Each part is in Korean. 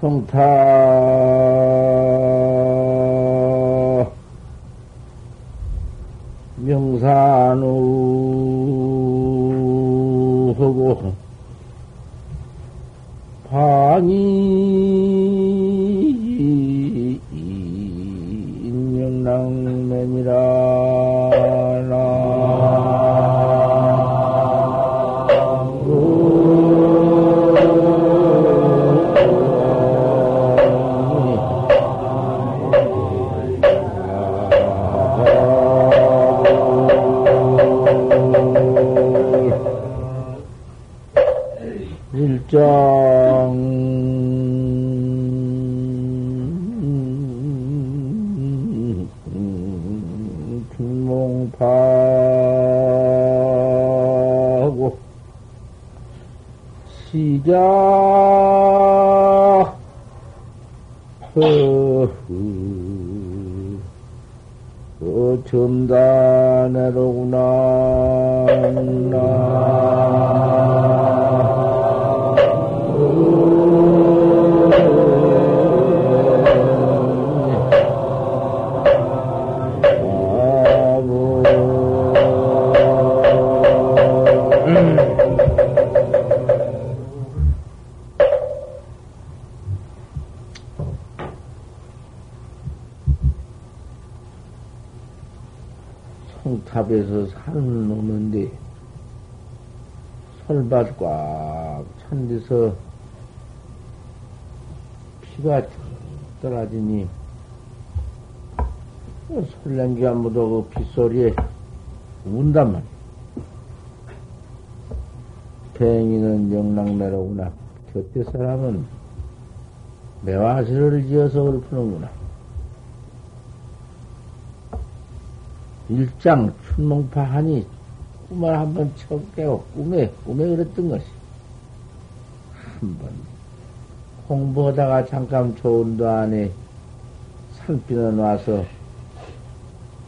성타. 명산우 하고 방이 인명낭맨이라 정. 춘몽파하고 시작 성탑에서 산을 넘는데 설밭 꽉찬 데서 피가 떨어지니 설랭기 안 묻어 그 빗소리에 운단 말이야. 팽이는 영락내로구나. 곁에 사람은 매화시를 지어서 읊푸는구나. 일장 춘몽파 하니 꿈을 한번 쳐 깨고 꿈에, 꿈에 그랬던 것이. 한번 홍보하다가 잠깐 좋은 도 안에 산비는 와서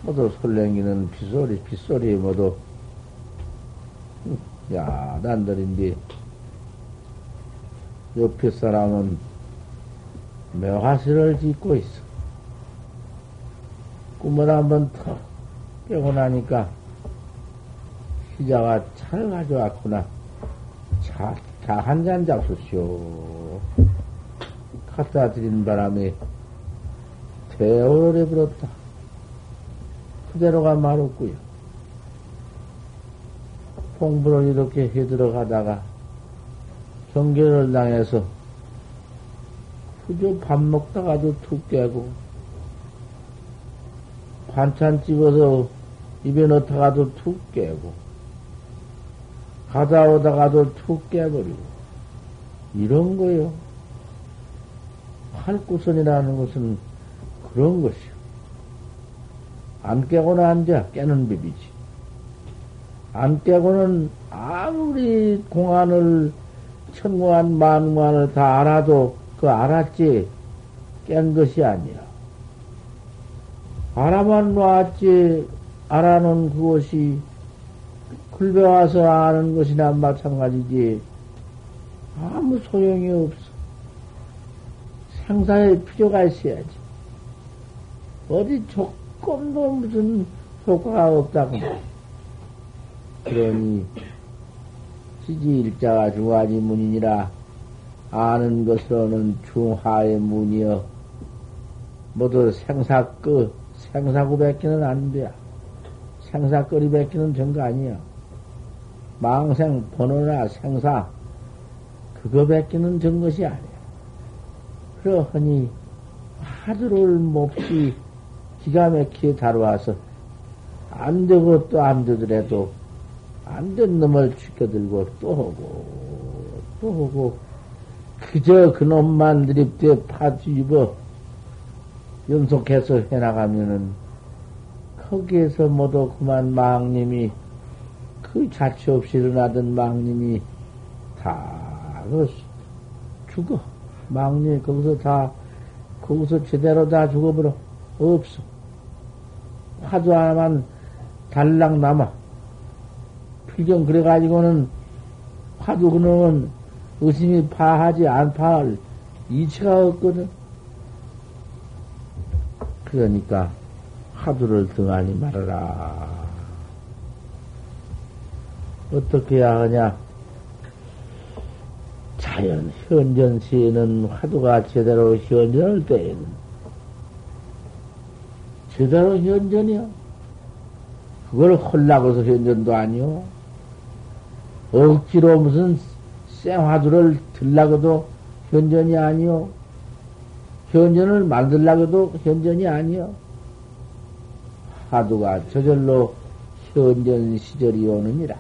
모두 설랭이는 빗소리, 빗소리 모두 야, 난들인데 옆에 사람은 매화실을 짓고 있어. 꿈을 한번 턱 깨고 나니까 시자가 차를 가져왔구나. 차, 차 한 잔 잡수시오. 갖다 드린 바람에 대오를 해버렸다. 그대로가 말없고요. 공부를 이렇게 해 들어가다가 경계를 당해서 그저 밥 먹다가도 툭 깨고 반찬 집어서 입에 넣다가도 툭 깨고 가다 오다가도 툭 깨버리고 이런 거요. 활구선이라는 것은 그런 것이요. 안 깨고는 안 돼. 깨는 법이지. 안 깨고는 아무리 공안을 천공안 만공안을 다 알아도 그 알았지 깬 것이 아니야. 알아만 놨지 알아는 그것이 글배 와서 아는 것이나 마찬가지지 아무 소용이 없어. 상사의 필요가 있어야지. 어디 조금도 무슨 효과가 없다고. 그러니 지지일자가 중화지 문이니라 아는 것으로는 중하의 문이여 모두 생사끄 생사구 뱉기는 안 돼야 생사거리 뱉기는 정거 아니야 망생 번호나 생사 그거 뱉기는 정 것이 아니야 그러하니 하루를 몹시 기가 막히게 다루어서 안 되고 또 안 되더라도 안 된 놈을 지켜들고 또 하고 또 하고 그저 그놈만 드립대 파뒤집어 연속해서 해나가면은 거기에서 모두 그만 망님이 그 자취 없이 일어나던 망님이 다그 죽어. 망님이 거기서 다 거기서 제대로 다 죽어버려. 없어. 화두 하나만 달랑 남아. 필경 그래가지고는 화두 그놈은 의심이 파하지 안 파할 이치가 없거든. 그러니까 화두를 등하니 말아라. 어떻게 해야 하냐? 자연 현전시에는 화두가 제대로 현전할 때에는 제대로 현전이야. 그걸 헐라고서 현전도 아니요. 억지로 무슨 생화두를 들라고도 현전이 아니요. 현전을 만들라고도 현전이 아니요. 화두가 저절로 현전 시절이 오느니라.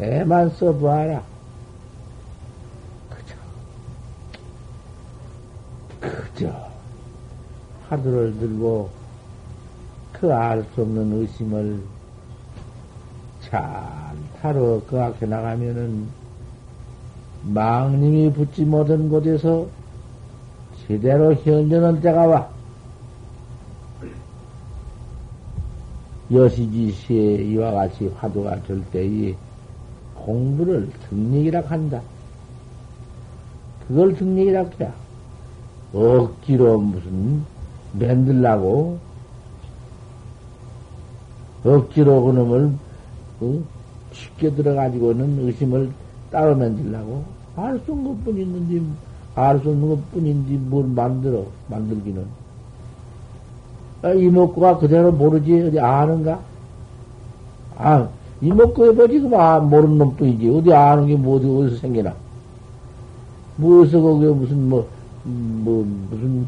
애만 써보아라. 그저, 그저, 화두를 들고 그 알 수 없는 의심을 잘 타러 그 앞에 나가면은 망님이 붙지 못한 곳에서 제대로 현전할 때가 와. 여시지시에 이와 같이 화두가 될 때에 공부를 등력이라 한다. 그걸 등력이라 해야. 억지로 무슨 만들라고 억지로 그놈을 어? 쉽게 들어가지고는 의심을 따로 만들라고 알 수 없는 것뿐 있는데 알 수 없는 것뿐인데 뭘 만들어 만들기는 아, 이목구가 그대로 모르지 어디 아는가? 아 이목구에 뭐지 그 아, 모르는 놈뿐이지 어디 아는 게 뭐 어디 어디서 생겨나? 무엇서 거기에 무슨 뭐, 뭐 무슨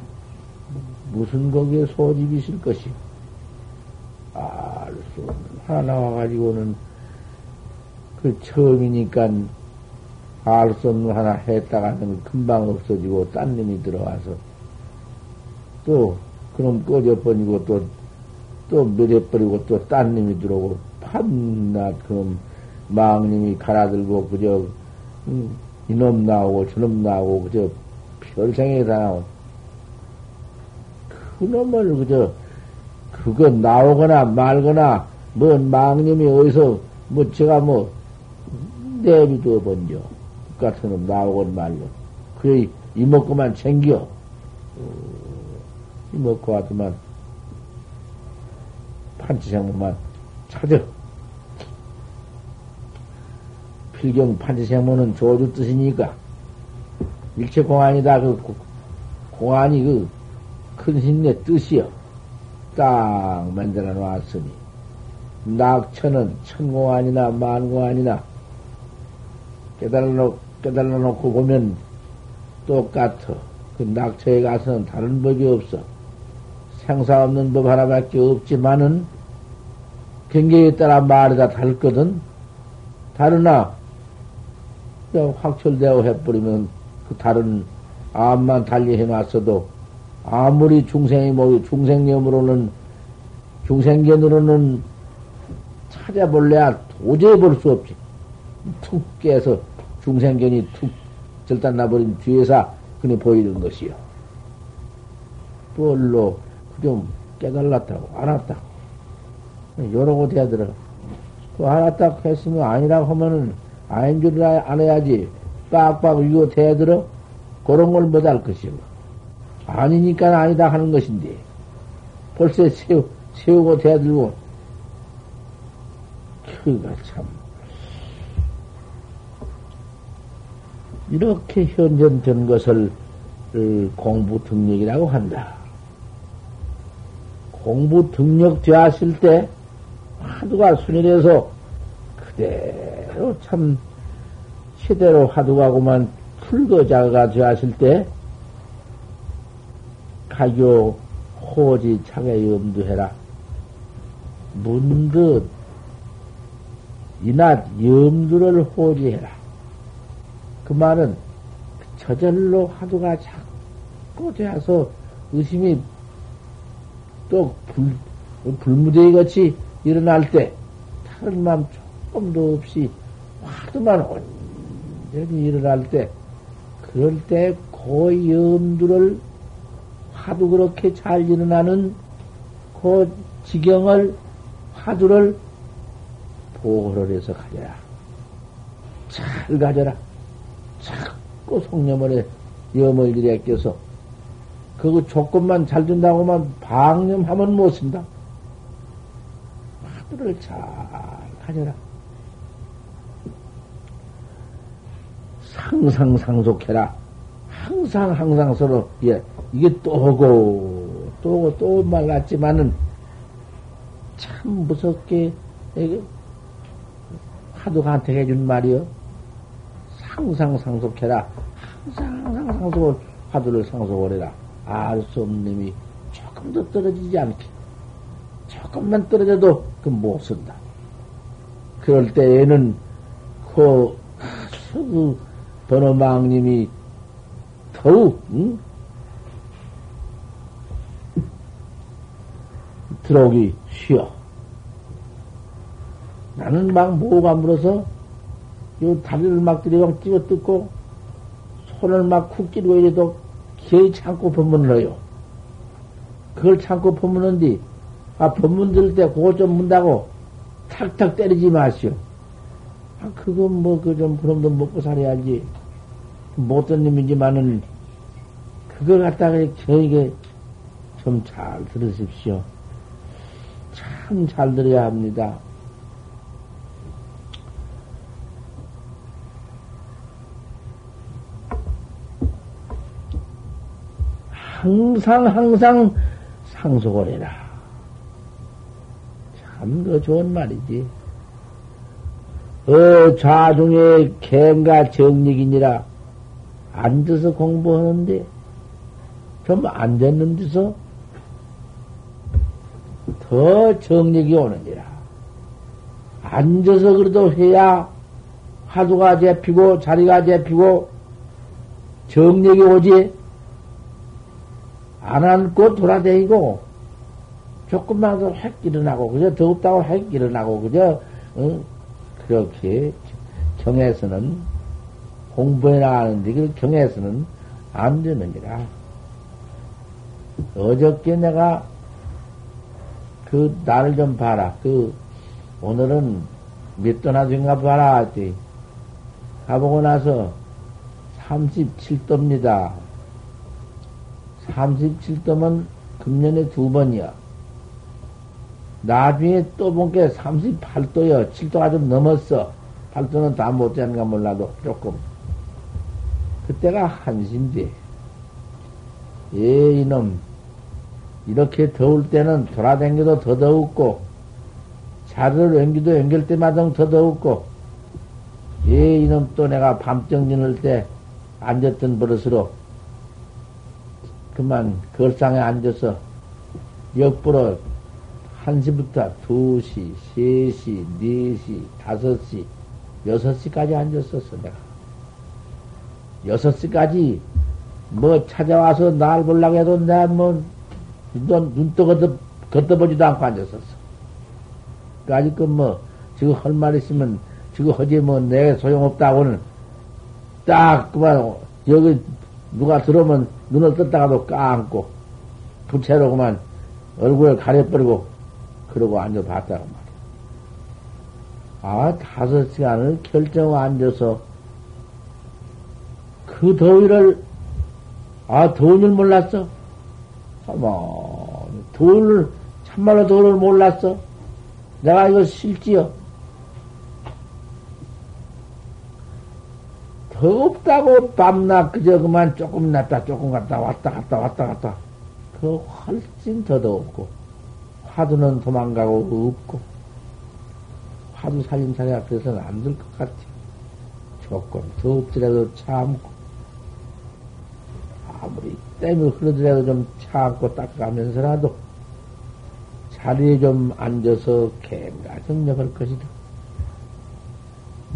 무슨 거기에 소집이 있을 것이 알수 없는 하나 나와가지고는 그 처음이니까 알 수 없는 하나 했다가는 금방 없어지고 딴 놈이 들어와서 또 그놈 꺼져버리고 또 또 멸해버리고 또딴 놈이 들어오고 판낮 그놈 망님이 갈아들고 그저 음, 이놈 나오고 저놈 나오고 그저 별생에 다 나온 그놈을 그저 그거 나오거나 말거나 뭔 망님이 어디서 뭐 제가 뭐 내비두어 번져 그 같은 놈 나오건 말로. 그래 이먹고만 챙겨. 어, 이 먹고 하더만 판치생모만 찾아. 필경 판치생모는 조주 뜻이니까. 일체 공안이다. 그 공안이 그큰 힘의 뜻이여. 딱 만들어 놨으니. 낙천은 천공안이나 만공안이나 깨달아 놓, 깨달아 놓고 보면 똑같아. 그 낙처에 가서는 다른 법이 없어. 생사 없는 법 하나밖에 없지만은 경계에 따라 말이 다 다르거든. 다르나 확철되어 해버리면 그 다른 암만 달리 해놨어도 아무리 중생이 뭐 중생념으로는 중생견으로는 찾아볼래야 도저히 볼 수 없지. 툭 깨서 중생견이 툭 절단 나버린 뒤에서 그냥 보이는 것이요. 뭘로 좀 깨달았다고, 알았다고. 여러고 대들어. 그 알았다고 했으면 아니라고 하면은 아닌 줄안 해야지. 빡빡 이거 대들어? 그런 걸 못 할 것이요. 아니니까 아니다 하는 것인데. 벌써 세우, 세우고 대들고 그가 참 이렇게 현전 된 것을 어, 공부 등력이라고 한다. 공부 등력 되었을 때 화두가 순일해서 그대로 참 제대로 화두가고만 풀거자가 되었을 때 가교 호지 창에 염두해라. 문득 이낮 염두를 호지해라. 그 말은 저절로 화두가 자꾸 되어서 의심이 또 불, 불무대기 같이 일어날 때 다른 마음 조금도 없이 화두만 온전히 일어날 때 그럴 때 그 염두를 화두 그렇게 잘 일어나는 그 지경을 화두를 보호를 해서 가져라. 잘 가져라. 자꾸 속념을 해. 염을일에 껴서 그거 조건만 잘 준다고만 방념하면 못 쓴다. 화두를 잘 가져라. 상상 상속해라. 항상 항상 서로 예 이게 또 오고 또 오고 또 말랐지만은 참 무섭게 화두가 한테 해준 말이요. 상상 상속해라. 항상 항상 상속을 화두를 상속을 해라. 알 수 없는 놈이 조금도 떨어지지 않게 조금만 떨어져도 그 못 쓴다. 그럴 때에는 그, 그 번호망님이 더욱 응? 들어오기 쉬워. 나는 막 모가 물어서 요 다리를 막 들이막 찍어 뜯고 손을 막쿡 끼고 이래도 기어이 참고 법문을 해요. 그걸 참고 법문은디 아 법문 들을 때 그거 좀 문다고 탁탁 때리지 마시오. 아 그건 뭐 그 좀 그놈도 먹고 살아야지. 못된 놈이지만은 그걸 갖다가 저에게 좀 잘 들으십시오. 참 잘 들어야 합니다. 항상 항상 상속을 해라. 참 그 좋은 말이지. 어 좌중에 갱가 정력이니라 앉아서 공부하는데 좀 앉았는 데서 더 정력이 오느니라. 앉아서 그래도 해야 화두가 잡히고 자리가 잡히고 정력이 오지. 안 앉고 돌아다니고 조금만 더 확 일어나고 그저 더웠다고 확 일어나고 그저 어? 그렇게 경에서는 공부해 나가는데 그 경에서는 안 되느니라. 어저께 내가 그 나를 좀 봐라. 그 오늘은 몇 도나 된가 봐라 했더니 가보고 나서 37도입니다. 37도면 금년에 두 번이야. 나중에 또 본 게 38도요. 7도가 좀 넘었어. 8도는 다 못 되는가 몰라도 조금. 그때가 한신데. 예, 이놈. 이렇게 더울 때는 돌아다녀도 더 더웠고, 자리를 옮기도 옮길 때마다 더 더웠고, 예, 이놈 또 내가 밤정진할 때 앉았던 버릇으로 그만 걸상에 앉아서 역부로 1시부터 2시, 3시, 4시, 5시, 6시까지 앉았었어, 내가. 6시까지 뭐 찾아와서 날 보려고 해도 내가 뭐, 눈, 눈떠 걷어, 걷어보지도 않고 앉았었어. 그 아직 그 뭐, 지금 할 말 있으면, 지금 허지 뭐, 내 소용없다고는 딱 그만, 여기 누가 들어오면 눈을 떴다가도 까안고 부채로 그만 얼굴을 가려버리고 그러고 앉아봤다고 말이야. 아, 다섯 시간을 결정 앉아서 그 더위를, 아, 더운 줄 몰랐어? 어머, 더위를, 참말로 더위를 몰랐어? 내가 이거 실지요? 덥다고 밤낮 그저 그만 조금 났다 조금 갔다 왔다 갔다 왔다 갔다 그 훨씬 더 더웠고 화두는 도망가고 없고 화두 살림살이 앞에서는 안 될 것 같아 조금 덥더라도 참고 아무리 땀이 흐르더라도 좀 참고 닦아가면서라도 자리에 좀 앉아서 갱가 정력할 것이다.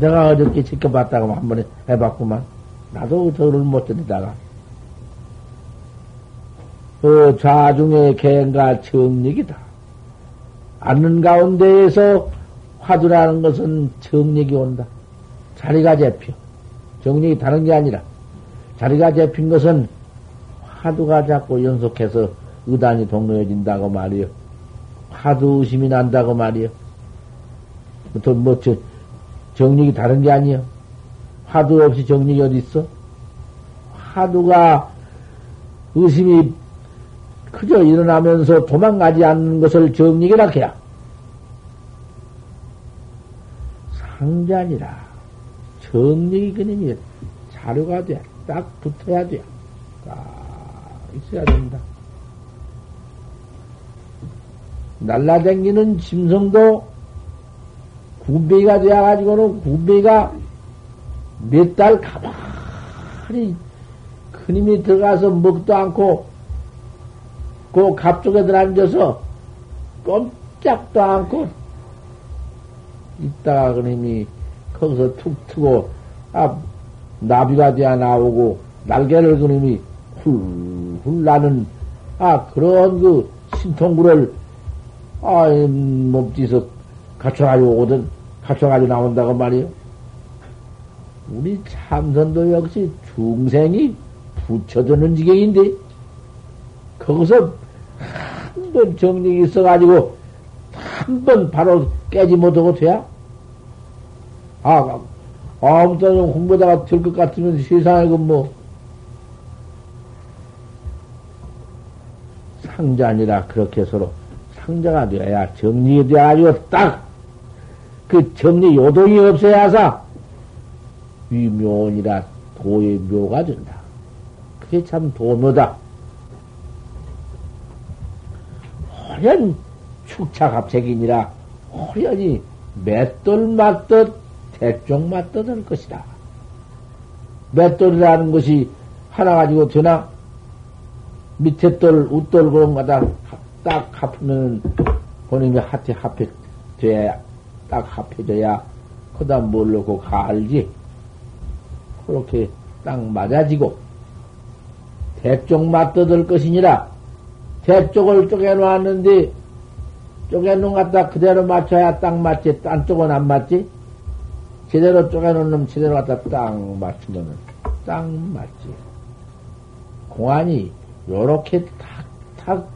내가 어저께 지켜봤다고 한 번에 해봤구만. 나도 저를 못 드리다가. 그 좌중의 갱가 정력이다. 앉는 가운데에서 화두라는 것은 정력이 온다. 자리가 잡혀. 정력이 다른 게 아니라 자리가 잡힌 것은 화두가 자꾸 연속해서 의단이 동로해진다고 말이요. 화두 의심이 난다고 말이요. 또 뭐, 저, 정력이 다른 게 아니요. 화두 없이 정력이 어디 있어? 화두가 의심이 그저 일어나면서 도망가지 않는 것을 정리해라 해야. 상자니라. 정력이 그님이 자료가 돼. 딱 붙어야 돼. 딱 있어야 된다. 날라댕기는 짐승도 군배가 되어가지고는 군배가 몇 달 가만히 큰 힘이 들어가서 먹도 않고 그 갑쪽에 들어앉아서 꼼짝도 않고 있다가 그님이 거기서 툭 트고 아 나비가 되어 나오고 날개를 그님이 훌훌 나는 아 그런 그 신통구를 아 몸짓에서 갖춰가지고 오거든 갖춰가지고 나온다고 말이요. 우리 참선도 역시 중생이 붙여드는 지경인데 거기서 한 번 정력이 있어가지고 한 번 바로 깨지 못하고 돼야? 아, 아무튼 홍보다가 될 것 같으면 세상에 그 뭐, 상자 아니라 그렇게 서로 상자가 되어야 정리가 되어가지고 딱, 그 정리 요동이 없어야사 위묘이라 도의 묘가 된다. 그게 참 도묘다. 호연 축차갑책이니라 호연이 맷돌 맞듯 대쪽 맞듯 할 것이다. 맷돌이라는 것이 하나 가지고 되나? 밑에 돌, 웃돌 그런 거다 딱 합하면 본인이 하태 합해 돼야 딱 합해져야 그다음 뭘 넣고 갈지? 그렇게 딱 맞아지고 대쪽 맞떠들 것이니라. 대쪽을 쪼개 놓았는데 쪼개 놓은 갖다 그대로 맞춰야 딱 맞지? 딴 쪽은 안 맞지? 제대로 쪼개 놓은 놈 제대로 갖다 딱 맞추면은 딱 맞지. 공안이 요렇게 탁탁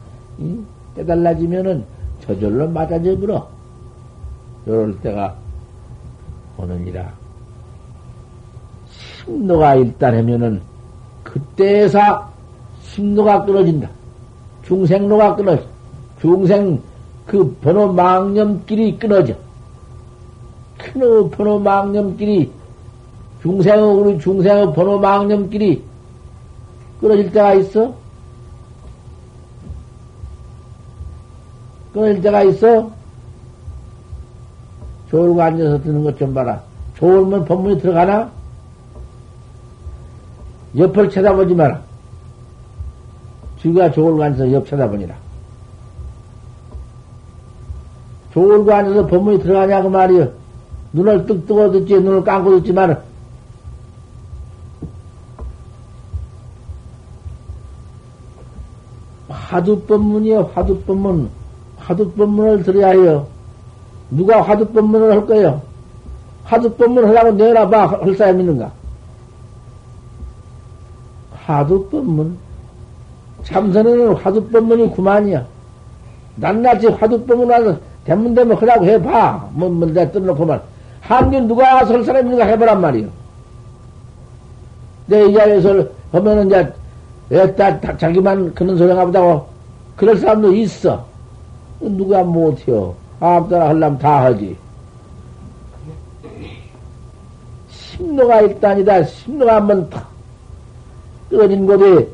깨달라지면은 저절로 맞아져 버려 요럴 때가 오느니라 심노가 일단 하면은 그때에서 심노가 끊어진다. 중생로가 끊어져. 중생 그 번호 망념길이 끊어져. 큰 번호 망념길이 중생의 우리 중생의 번호 망념길이 끊어질 때가 있어? 끊어질 때가 있어? 졸고 앉아서 듣는 것 좀 봐라. 졸면 법문이 들어가나? 옆을 쳐다보지 마라. 쥐가 졸고 앉아서 옆 쳐다보니라. 졸고 앉아서 법문이 들어가냐고 말이여. 눈을 뚝 뜨고 듣지, 눈을 감고 듣지 마라. 화두법문이요, 화두법문. 화두법문을 들어야 해요. 누가 화두법문을 할 거예요? 화두법문 하려고 내놔봐, 할 사람 있는가? 화두법문. 참선에는 화두법문이 구만이야. 낱낱이 화두법문 와서 대문대문 하라고 해봐. 뭐, 뭐, 내가 떠놓고만. 한gün 누가 설 사람 있는가 해보란 말이요. 내 이 자리에서 하면은 이제, 애따, 자기만 그런 소리 하보다고 그럴 사람도 있어. 누가 못해요. 아무 때나 하려면 다 하지. 심노가 일단이다. 심노가 한번 탁 끊어진 곳에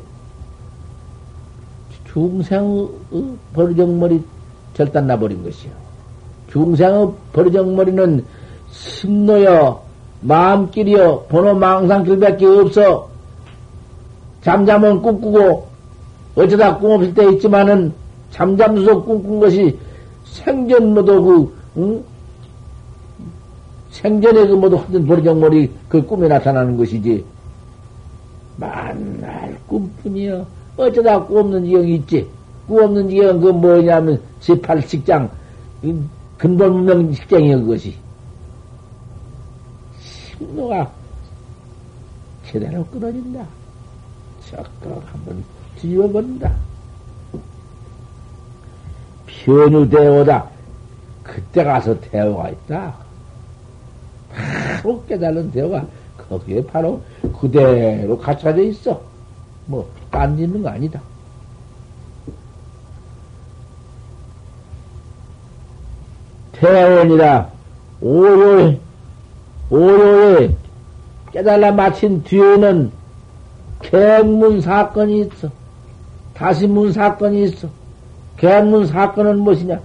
중생의 버리정머리 절단 나버린 것이요. 중생의 버리정머리는 심노여, 마음길이여, 번호 망상길밖에 없어. 잠잠은 꿈꾸고, 어쩌다 꿈 없을 때 있지만은, 잠잠수서 꿈꾼 것이 생전 모두 그, 응? 생전에 그 모두 하던 버리정머리 그 꿈에 나타나는 것이지. 만날 꿈뿐이여. 어쩌다 꿈 없는 지경이 있지. 꿈 없는 지경은 그 뭐냐면 18식장, 근본 문명 식장이여 그것이. 심노가 제대로 끊어진다. 적극 한번 뒤집어 본다. 현유대오다. 그때 가서 대오가 있다. 바로 깨달은 대오가 거기에 바로 그대로 갖춰져 있어. 뭐, 딴 짓는 거 아니다. 태원이라 오요에, 오요에 깨달아 마친 뒤에는 객문 사건이 있어. 다시 문 사건이 있어. 객문 사건은 무엇이냐?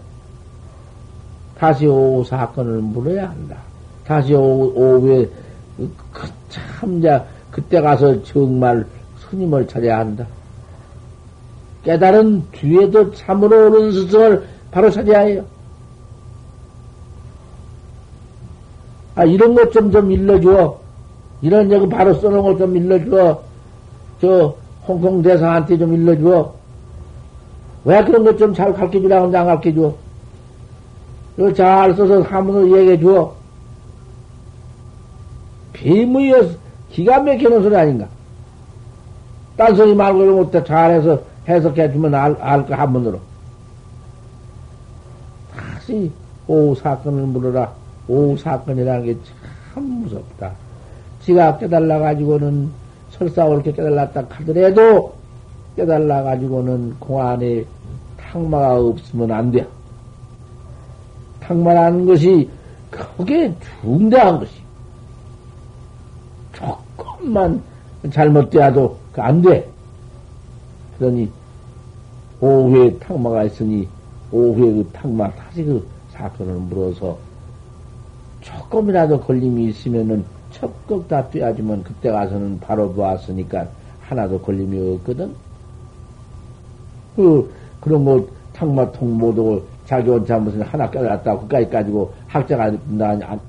다시 오후 사건을 물어야 한다. 다시 오후, 오후에 그 참자 그때 가서 정말 스님을 찾아야 한다. 깨달은 뒤에도 참으로 옳은 스승을 바로 찾아야 해요. 아, 이런 것좀좀 일러줘. 이런 여기 바로 써놓은 것 좀 일러줘. 저, 홍콩 대사한테 좀 일러줘. 왜 그런 것 좀 잘 가르쳐 주라고 안 가르쳐 줘? 이거 잘 써서 한번으로 얘기해 줘. 비무이어 기가 막히는 소리 아닌가? 딴 소리 말고 이런 것도 잘해서 해석해 주면 알, 알거 한번으로. 다시 오후 사건을 물어라. 오후 사건이라는 게 참 무섭다. 지가 깨달아가지고는 설사 옳게 깨달았다 하더라도 깨달아가지고는 공안에 탕마가 없으면 안 돼. 탕마라는 것이 크게 중대한 것이. 조금만 잘못되어도 안 돼. 그러니 오후에 탕마가 있으니 오후에 그 탕마 다시 그 사건을 물어서 조금이라도 걸림이 있으면은 적극 다 떼어주면 그때 가서는 바로 보았으니까 하나도 걸림이 없거든. 그, 그런 거 탕마통 모두 자기 혼자 무슨 하나 깨달았다고 그까지 가지고 학자가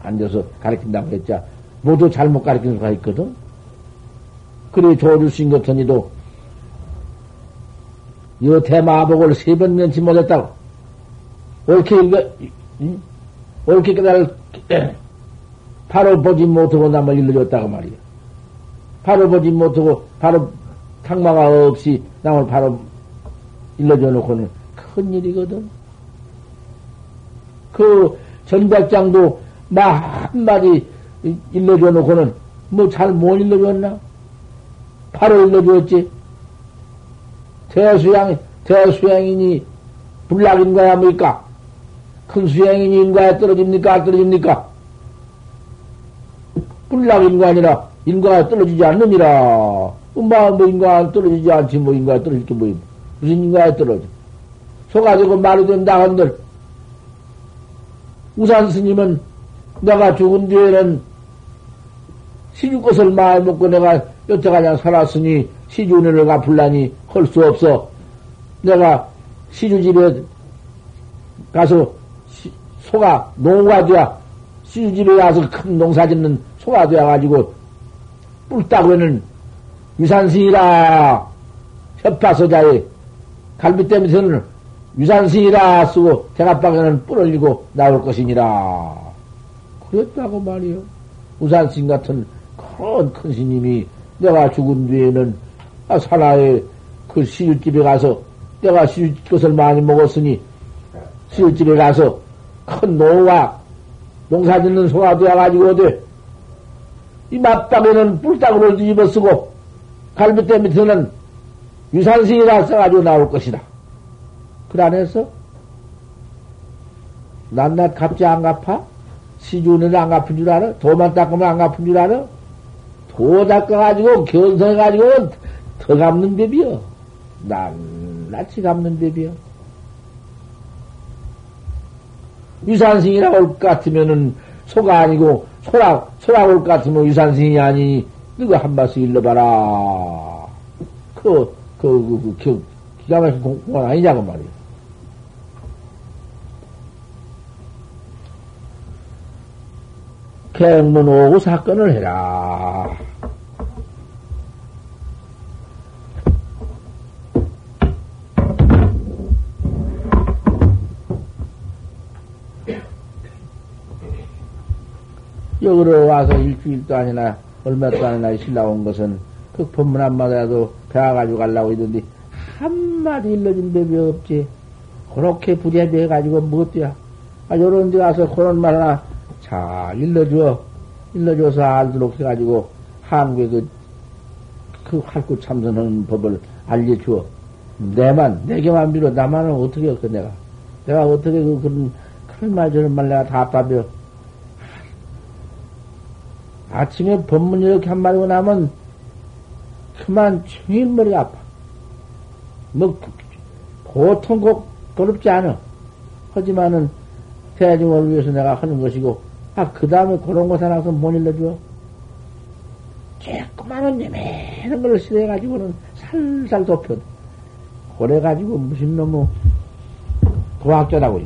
앉아서 가르친다고 했자 모두 잘못 가르치는 수가 있거든. 그래 조주신 같으니도 이 대마복을 세 번 면치 못했다고. 옳게 이거, 옳게 깨달을, 바로 보지 못하고 남을 일러줬다고 말이야. 바로 보지 못하고, 바로 탕마가 없이 남을 바로 일러줘 놓고는 큰 일이거든. 그 전백장도 막 한마디 일러줘 놓고는 뭐 잘 못 일러줬나? 바로 일러주었지. 대수양, 대수양이니 불락인가야 뭐니까? 큰 수양이니 인과에 떨어집니까? 떨어집니까? 불락인가 아니라 인과에 떨어지지 않느니라. 엄마 뭐 인과에 떨어지지 않지 뭐 인과에 떨어질 게 뭐, 무슨 인과에 떨어져? 속아지고 말이 된다 한들 우산 스님은 내가 죽은 뒤에는 시주 것을 마음 먹고 내가 여태까지 살았으니 시주은혜를 갚을라니 할 수 없어. 내가 시주집에 가서 시, 소가 농가 되야 시주집에 가서 큰 농사 짓는 소가 되어가지고 뿔따구에는 유산신이라 협파서자에 갈비대 밑에는 유산신이라 쓰고 대갑방에는 뿔 올리고 나올 것이니라. 그랬다고 말이요. 우산신 같은 큰, 큰 스님이 내가 죽은 뒤에는 아, 사나에 그 시주집에 가서 내가 시주 것을 많이 먹었으니 시주집에 가서 큰 노와 농사 짓는 소가 되어가지고 어디 이 맞박에는 뿔따구를 뒤집어 쓰고 갈비대 밑에는 유산신이라 써가지고 나올 것이다. 그 안에서 낱낱 갚지 안 갚아? 시주는 안 갚은 줄 알아? 도만 닦으면 안 갚은 줄 알아? 도 닦아가지고 견성해가지고 더 갚는 법이요. 낱낱이 갚는 법이요. 유산승이라고 올것 같으면은 소가 아니고 소라, 소라고 올것 같으면 유산승이 아니니 이거 한 말씀 일러봐라. 그, 그, 그, 그, 그 기가 막힌 공간 아니냐고 말이야. 객문 오고 사건을 해라. 여기로 와서 일주일도 아니나 얼마도 아니나 신라 온 것은 그 법문 한마디라도 배워가지고 가려고 했는데 한마디 일러준 법이 없지. 그렇게 부재돼가지고 뭐어때야 아, 요런 데 가서 그런 말 하나 잘 일러줘. 일러줘서 알도록 해가지고 한국에 그그 활구 참선하는 법을 알려주어. 내만, 내게만 빌어. 나만은 어떻게, 그 내가. 내가 어떻게 그, 그런, 그런 말, 저런 말 내가 답답해. 아침에 법문 이렇게 한 말이고 나면 그만 종일 머리가 아파. 뭐, 보통 꼭 어렵지 않아. 하지만은 대중을 위해서 내가 하는 것이고, 아, 그 다음에 그런 것 하나 못 일러줘. 조그마한 예매한 걸 실어가지고는 살살 덮여. 그래가지고 무슨 놈의 도학자라고.